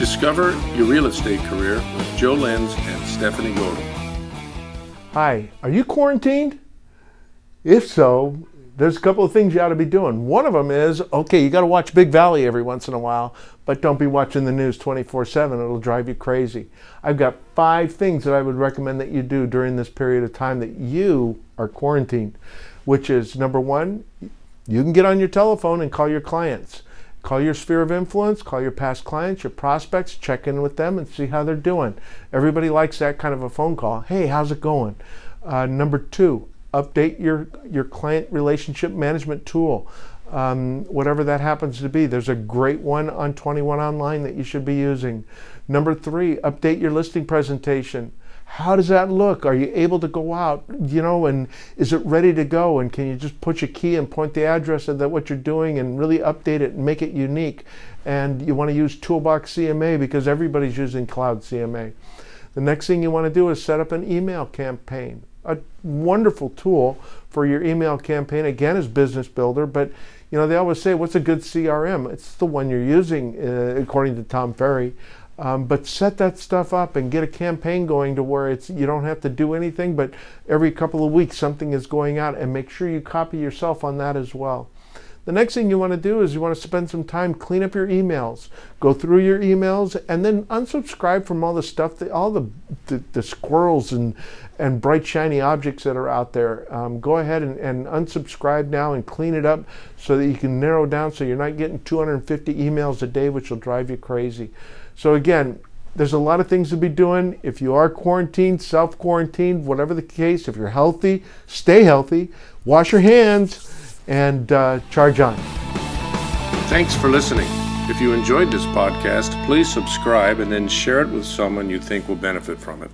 Discover your real estate career with Joe Lenz and Stephanie Golden. Hi, are you quarantined? If so, there's a couple of things you ought to be doing. One of them is okay, you got to watch Big Valley every once in a while, but don't be watching the news 24 7. It'll drive you crazy. I've got five things that I would recommend that you do during this period of time that you are quarantined, which is number one, you can get on your telephone and call your clients. Call your sphere of influence, call your past clients, your prospects, check in with them and see how they're doing. Everybody likes that kind of a phone call. Hey, how's it going? Uh, number two, update your, your client relationship management tool. Um, whatever that happens to be. There's a great one on 21 Online that you should be using. Number three, update your listing presentation. How does that look? Are you able to go out, you know, and is it ready to go? And can you just put your key and point the address of that what you're doing and really update it and make it unique? And you want to use Toolbox CMA because everybody's using Cloud CMA. The next thing you want to do is set up an email campaign. A wonderful tool for your email campaign again is Business Builder, but you know they always say, "What's a good CRM?" It's the one you're using, uh, according to Tom Ferry. Um, but set that stuff up and get a campaign going to where it's you don't have to do anything, but every couple of weeks something is going out, and make sure you copy yourself on that as well. The next thing you want to do is you want to spend some time clean up your emails, go through your emails, and then unsubscribe from all the stuff that all the the, the squirrels and and bright shiny objects that are out there. Um, go ahead and, and unsubscribe now and clean it up so that you can narrow down so you're not getting 250 emails a day, which will drive you crazy. So again, there's a lot of things to be doing. If you are quarantined, self quarantined, whatever the case, if you're healthy, stay healthy, wash your hands, and uh, charge on. Thanks for listening. If you enjoyed this podcast, please subscribe and then share it with someone you think will benefit from it.